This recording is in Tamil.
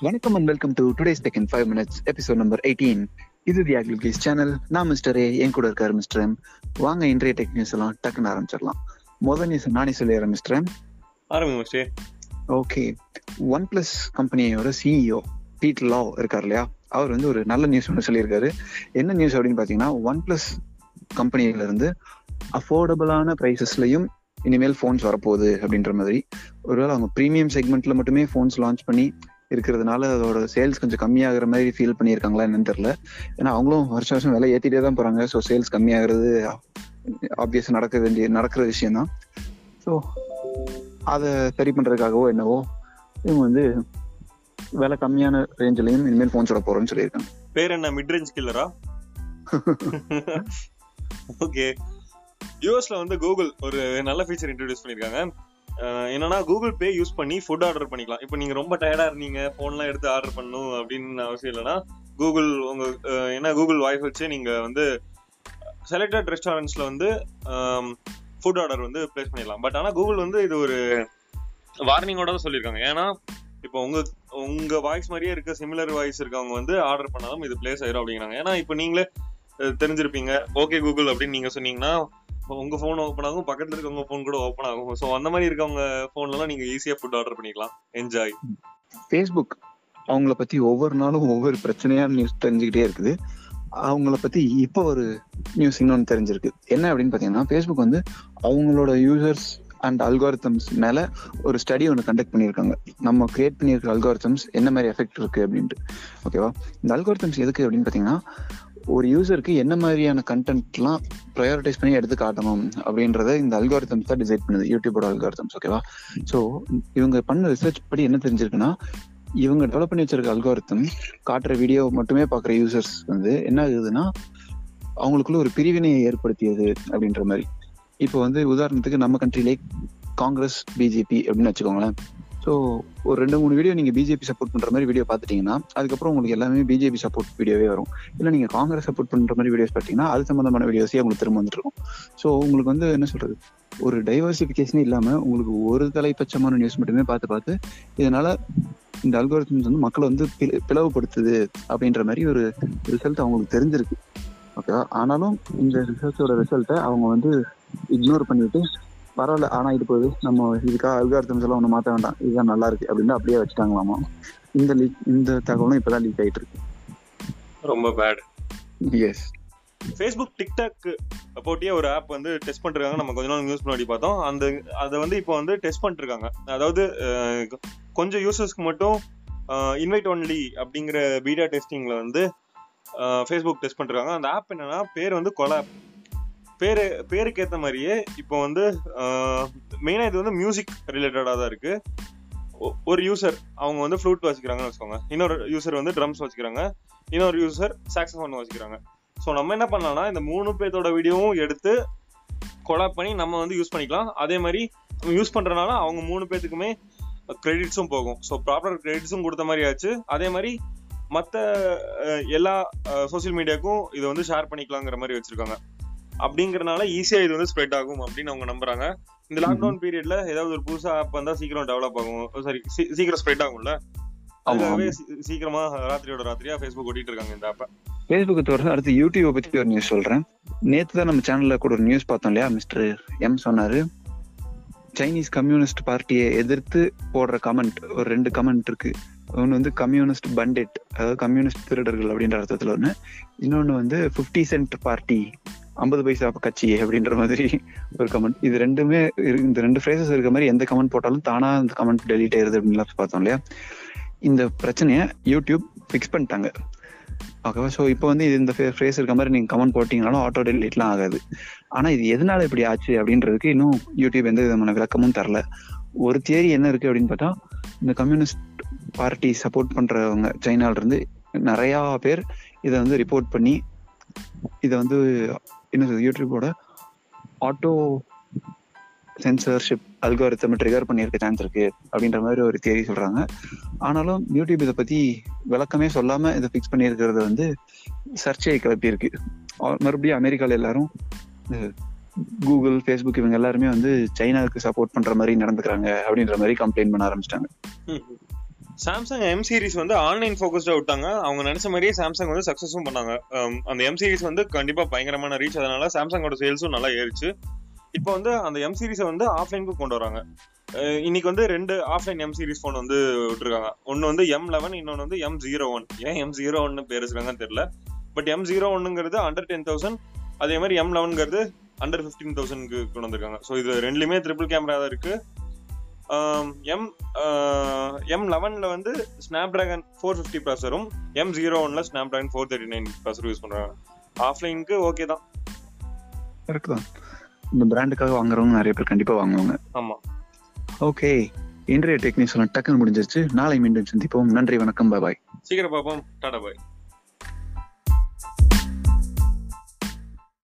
வணக்கம் and welcome to today's tech in five minutes episode number eighteen இது தி அக்லிகேஸ் சேனல் நான் மிஸ்டர் ஏ என் கூட இருக்காரு மிஸ்டர் எம் வாங்க இன்றைய டெக் நியூஸ் எல்லாம் டக்குன்னு ஆரம்பிச்சிடலாம். முதல் நியூஸ் நானே சொல்லிடுறேன் மிஸ்டர் எம் ஆரம்பிங்க ஓகே ஒன் பிளஸ் கம்பெனியோட சிஇஓ பீட் லாவ் இருக்கார் இல்லையா? அவர் வந்து ஒரு நல்ல நியூஸ் ஒன்று சொல்லியிருக்காரு. என்ன நியூஸ் அப்படின்னு பார்த்தீங்கன்னா ஒன் பிளஸ் கம்பெனியில இருந்து அஃபோர்டபுளான ப்ரைசஸ்லையும் இனிமேல் ஃபோன்ஸ் வரப்போகுது அப்படின்ற மாதிரி. ஒருவேளை அவங்க ப்ரீமியம் செக்மெண்ட்ல மட்டுமே ஃபோன்ஸ் லான்ச் பண்ணி இருக்கிறதுனால அதோட சேல்ஸ் கொஞ்சம் கம்மியாகிற மாதிரி ஃபீல் பண்ணியிருக்காங்களா என்னன்னு தெரியல. ஏன்னா அவங்களும் வருஷம் வருஷம் விலை ஏற்றிட்டே தான் போறாங்க. ஸோ சேல்ஸ் கம்மியாகிறது ஆப்வியஸ் நடக்க வேண்டிய நடக்கிற விஷயம் தான் ஸோ அதை சரி பண்றதுக்காகவோ என்னவோ இவங்க வந்து விலை கம்மியான ரேஞ்சிலையும் இனிமேல் ஃபோன்ஸ் வர போறோம்னு சொல்லியிருக்காங்க. பேர் என்ன? மிட் ரேஞ்ச் கில்லரா ஓகே யூஎஸ்ல வந்து கூகுள் ஒரு நல்ல ஃபீச்சர் இன்ட்ரடியூஸ் பண்ணிருக்காங்க அஹ் என்னன்னா கூகுள் பே யூஸ் பண்ணி ஃபுட் ஆர்டர் பண்ணிக்கலாம். இப்போ நீங்க ரொம்ப டயர்டா இருந்தீங்க போன்லாம் எடுத்து ஆர்டர் பண்ணணும் அப்படின்னு அவசியம் இல்லைன்னா கூகுள் உங்க அஹ் என்ன கூகுள் வாய்ஸ் வச்சு நீங்க வந்து செலக்டட் ரெஸ்டாரண்ட்ஸ்ல வந்து ஃபுட் ஆர்டர் வந்து பிளேஸ் பண்ணிடலாம். பட் ஆனால் கூகுள் வந்து இது ஒரு வார்னிங்கோட தான் சொல்லியிருக்காங்க. ஏன்னா இப்போ உங்க உங்க வாய்ஸ் மாதிரியே இருக்க சிமிலர் வாய்ஸ் இருக்கவங்க வந்து ஆர்டர் பண்ணாலும் இது பிளேஸ் ஆயிரும் அப்படிங்கிறாங்க. ஏன்னா இப்போ நீங்களே தெரிஞ்சிருப்பீங்க ஓகே கூகுள் அப்படின்னு நீங்க சொன்னீங்கன்னா உங்க ஃபோன் ஓப்பன் ஆகும் பக்கத்துல இருக்கவங்க ஃபோன் கூட ஓப்பன் ஆகும். ஸோ அந்த மாதிரி இருக்கவங்க ஃபோன்லலாம் நீங்க ஈஸியா ஃபுட் ஆர்டர் பண்ணிக்கலாம். என்ஜாய் ஃபேஸ்புக் அவங்கள பத்தி ஒவ்வொரு நாளும் ஒவ்வொரு பிரச்சனையா நியூஸ் தெரிஞ்சுக்கிட்டே இருக்குது. அவங்கள பத்தி இப்போ ஒரு நியூஸ் இன்னொன்று தெரிஞ்சிருக்கு. என்ன அப்படின்னு பாத்தீங்கன்னா ஃபேஸ்புக் வந்து அவங்களோட யூசர்ஸ் அண்ட் அல்காரிதம்ஸ் மேல ஒரு ஸ்டடி ஒன்று கண்டக்ட் பண்ணியிருக்காங்க. நம்ம கிரியேட் பண்ணியிருக்க அல்காரிதம்ஸ் என்ன மாதிரி எஃபெக்ட் இருக்கு அப்படின்ட்டு. ஓகேவா இந்த அல்காரித்தம்ஸ் எதுக்கு அப்படின்னு பாத்தீங்கன்னா ஒரு யூசருக்கு என்ன மாதிரியான கண்டென்ட்லாம் ப்ரையாரிட்டைஸ் பண்ணி எடுத்து காட்டணும் அப்படின்றத இந்த அல்காரிதம்ஸ் தான் டிசைட் பண்ணுது. யூடியூபோட அல்காரிதம்ஸ் ஓகேவா ஸோ இவங்க பண்ண ரிசர்ச் படி என்ன தெரிஞ்சிருக்குன்னா இவங்க டெவலப் பண்ணி வச்சிருக்க அல்காரிதம் காட்டுற வீடியோ மட்டுமே பார்க்குற யூசர்ஸ் வந்து என்ன ஆகுதுன்னா அவங்களுக்குள்ள ஒரு பிரிவினையை ஏற்படுத்தியது அப்படின்ற மாதிரி. இப்போ வந்து உதாரணத்துக்கு நம்ம கண்ட்ரிலே காங்கிரஸ் பிஜேபி அப்படின்னு வச்சுக்கோங்களேன். ஸோ ஒரு ரெண்டு மூணு வீடியோ நீங்கள் பிஜேபி சப்போர்ட் பண்ணுற மாதிரி வீடியோ பார்த்துட்டீங்கன்னா அதுக்கப்புறம் உங்களுக்கு எல்லாமே பிஜேபி சப்போர்ட் வீடியோவே வரும். இல்லை நீங்கள் காங்கிரஸ் சப்போர்ட் பண்ணுற மாதிரி வீடியோஸ் பார்த்தீங்கன்னா அது சம்மந்தமான வீடியோஸே உங்களுக்கு திரும்ப வந்துருக்கும் ஸோ உங்களுக்கு வந்து என்ன சொல்கிறது ஒரு டைவர்சிஃபிகேஷனே இல்லாமல் உங்களுக்கு ஒரு தலைப்பட்சமான நியூஸ் மட்டுமே பார்த்து பார்த்து இதனால் இந்த அல்கோரிதம்ஸ் வந்து மக்களை வந்து பிளவுபடுத்துது அப்படின்ற மாதிரி ஒரு ரிசல்ட் அவங்களுக்கு தெரிஞ்சிருக்கு. ஓகேவா ஆனாலும் இந்த ரிசர்ச்சோட ரிசல்ட்டை அவங்க வந்து இக்னோர் பண்ணிட்டு பரவாயில்ல. ஆனா இது போகுது நம்ம இதுக்காக அல்காரிதம்ஸ் எல்லாம் ஒன்றும் மாற்ற வேண்டாம். இதுதான் நல்லா இருக்கு அப்படின்னு அப்படியே வச்சுட்டாங்களாமா? இந்த லீக் இந்த தகவலும் இப்பதான் லீக் ஆயிட்டு இருக்கு. ரொம்ப பேட் எஸ் ஃபேஸ்புக் டிக்டாக் போட்டியே ஒரு ஆப் வந்து டெஸ்ட் பண்ணிருக்காங்க. நம்ம கொஞ்ச நாள் நியூஸ் முன்னாடி பார்த்தோம். அந்த அதை வந்து இப்போ வந்து டெஸ்ட் பண்ணிருக்காங்க. அதாவது கொஞ்சம் யூசர்ஸ்க்கு மட்டும் இன்வைட் ஒன்லி அப்படிங்கிற பீட்டா டெஸ்டிங்ல வந்து ஃபேஸ்புக் டெஸ்ட் பண்ணிருக்காங்க. அந்த ஆப் என்னன்னா பேர் வந்து கொலாப் பேரு பேருக்கு ஏற்ற மாதிரியே இப்போ வந்து மெயினாக இது வந்து மியூசிக் ரிலேட்டடாக தான் இருக்குது ஒ- ஒரு யூசர் அவங்க வந்து ஃப்ளூட் வச்சுக்கிறாங்கன்னு வச்சுக்கோங்க. இன்னொரு யூசர் வந்து ட்ரம்ஸ் வச்சுக்கிறாங்க. இன்னொரு யூசர் சாக்ஸஃபோன் வச்சுக்கிறாங்க. ஸோ நம்ம என்ன பண்ணலாம்னா இந்த மூணு பேர்த்தோட வீடியோவும் எடுத்து கொலாப் பண்ணி நம்ம வந்து யூஸ் பண்ணிக்கலாம். அதே மாதிரி யூஸ் பண்ணுறனால அவங்க மூணு பேர்த்துக்குமே க்ரெடிட்ஸும் போகும். ஸோ ப்ராப்பர் க்ரெடிட்ஸும் கொடுத்த மாதிரி ஆச்சு. அதே மாதிரி மற்ற எல்லா சோஷியல் மீடியாவுக்கும் இதை வந்து ஷேர் பண்ணிக்கலாங்கிற மாதிரி வச்சுருக்காங்க. அப்படிங்கறனால ஈஸியா இது வந்து ஸ்ப்ரெட் ஆகும் அப்படின்னு அவங்க நம்புறாங்க. இந்த லாக்டவுன் பீரியட்ல ஏதாவது ஒரு புதுசா ஆப் வந்தா சீக்கிரம் டெவலப் ஆகும். சாரி சீக்கிரம் ஸ்ப்ரெட் ஆகும்ல? சீ- சீக்கிரமா ராத்திரியோட ராத்திரியா ஃபேஸ்புக் ஓட்டிட்டு இருக்காங்க இந்த ஆப்பை ஃபேஸ்புக் தவிர அடுத்து யூடியூப் பத்தி ஒரு நியூஸ் சொல்றேன். நேத்து தான் நம்ம சேனல்ல கூட ஒரு நியூஸ் பார்த்தோம் இல்லையா? மிஸ்டர் எம் சொன்னாரு. சைனீஸ் கம்யூனிஸ்ட் பார்ட்டியை எதிர்த்து போடுற கமெண்ட் ஒரு ரெண்டு கமெண்ட் இருக்கு. ஒன்று வந்து கம்யூனிஸ்ட் பண்டெட் அதாவது கம்யூனிஸ்ட் திருடர்கள் அப்படின்ற அர்த்தத்துல ஒன்று இன்னொன்று வந்து ஃபிஃப்டி சென்ட் பார்ட்டி ஐம்பது பைசா கட்சி அப்படின்ற மாதிரி ஒரு கமெண்ட் இது ரெண்டுமே இரு- இந்த ரெண்டு ஃப்ரேசஸ் இருக்க மாதிரி எந்த கமெண்ட் போட்டாலும் தானா அந்த கமெண்ட் டெலிட் ஆயிருது அப்படின்னு பார்த்தோம் இல்லையா? இந்த பிரச்சனையை யூடியூப் ஃபிக்ஸ் பண்ணிட்டாங்க. ஓகேவா ஸோ இப்போ வந்து இது இந்த ஃப்ரேஸ் இருக்க மாதிரி நீங்கள் கமெண்ட் போட்டிங்கனாலும் ஆட்டோ டெலிட்லாம் ஆகாது. ஆனால் இது எதனால இப்படி ஆச்சு அப்படின்றதுக்கு இன்னும் யூடியூப் எந்த விதமான விளக்கமும் தரல. ஒரு தியரி என்ன இருக்கு அப்படின்னு பார்த்தா இந்த கம்யூனிஸ்ட் பார்ட்டி சப்போர்ட் பண்றவங்க சைனால இருந்து நிறையா பேர் இதை வந்து ரிப்போர்ட் பண்ணி இதை வந்து என்ன சொல்றது யூடியூபோட ஆட்டோ சென்சர்ஷிப் அல்காரித்தம் ட்ரிகர் பண்ணியிருக்க சான்ஸ் இருக்கு அப்படின்ற மாதிரி ஒரு தேரி சொல்றாங்க. ஆனாலும் யூடியூப் இதை பத்தி விளக்கமே சொல்லாம இதை ஃபிக்ஸ் பண்ணியிருக்கிறது வந்து சர்ச்சையை கிளப்பி இருக்கு மறுபடியும் அமெரிக்கால எல்லாரும் கூகுள் ஃபேஸ்புக் இவங்க எல்லாருமே வந்து சைனாவுக்கு சப்போர்ட் பண்ற மாதிரி நடந்துக்கிறாங்க அப்படின்ற மாதிரி கம்ப்ளைண்ட் பண்ண ஆரம்பிச்சிட்டாங்க. சாம்சங் எம் சீரிஸ் வந்து ஆன்லைன் ஃபோக்கஸ்டாக விட்டாங்க. அவங்க நினைச்ச மாதிரியே சாம்சங் வந்து சக்ஸஸும் பண்ணாங்க. Um, அந்த எம் சீரிஸ் வந்து கண்டிப்பாக பயங்கரமான ரீச் அதனால சாம்சங்கோட சேல்ஸும் நல்லா ஏறிச்சு. இப்போ வந்து அந்த எம் சீரிஸை வந்து ஆஃப்லைனுக்கு கொண்டு வராங்க. இன்னைக்கு வந்து ரெண்டு ஆஃப்லைன் எம் சீரிஸ் ஃபோன் வந்து விட்டுருக்காங்க. ஒன்று வந்து எம் லெவன் இன்னொன்று வந்து எம் ஜீரோ ஒன் ஏன் எம் ஜீரோ ஒன்னு பேர் வச்சுருக்காங்கன்னு தெரியல. பட் எம் ஜீரோ ஒன்னுங்கிறது அண்டர் டென் தௌசண்ட் அதே மாதிரி எம் லெவனுங்கிறது அண்டர் ஃபிஃப்டீன் தௌசண்ட்க்கு கொண்டு வந்திருக்காங்க. ஸோ இது ரெண்டுலேயுமே ட்ரிபிள் கேமரா தான் இருக்குது எம் எம் லெவன்ல வந்து ஸ்னாப் டிராகன் ஃபோர் ஃபிஃப்டி ப்ராசரும் எம் ஜீரோ ஒன்ல Snapdragon four thirty nine processor use பண்றாங்க. ஆஃப்லைனுக்கு ஓகே தான். கரெக்ட் தான் இந்த பிராண்டுக்காக வாங்குறவங்க நிறைய பேர் கண்டிப்பா வாங்குவாங்க. ஆமா. ஓகே இன்றைய எல்லாம் டக்குன்னு முடிஞ்சிருச்சு. நாளை மீண்டும் சந்திப்போம். நன்றி வணக்கம் பாய் சீக்கிரம் பார்ப்போம். டாடா பாய்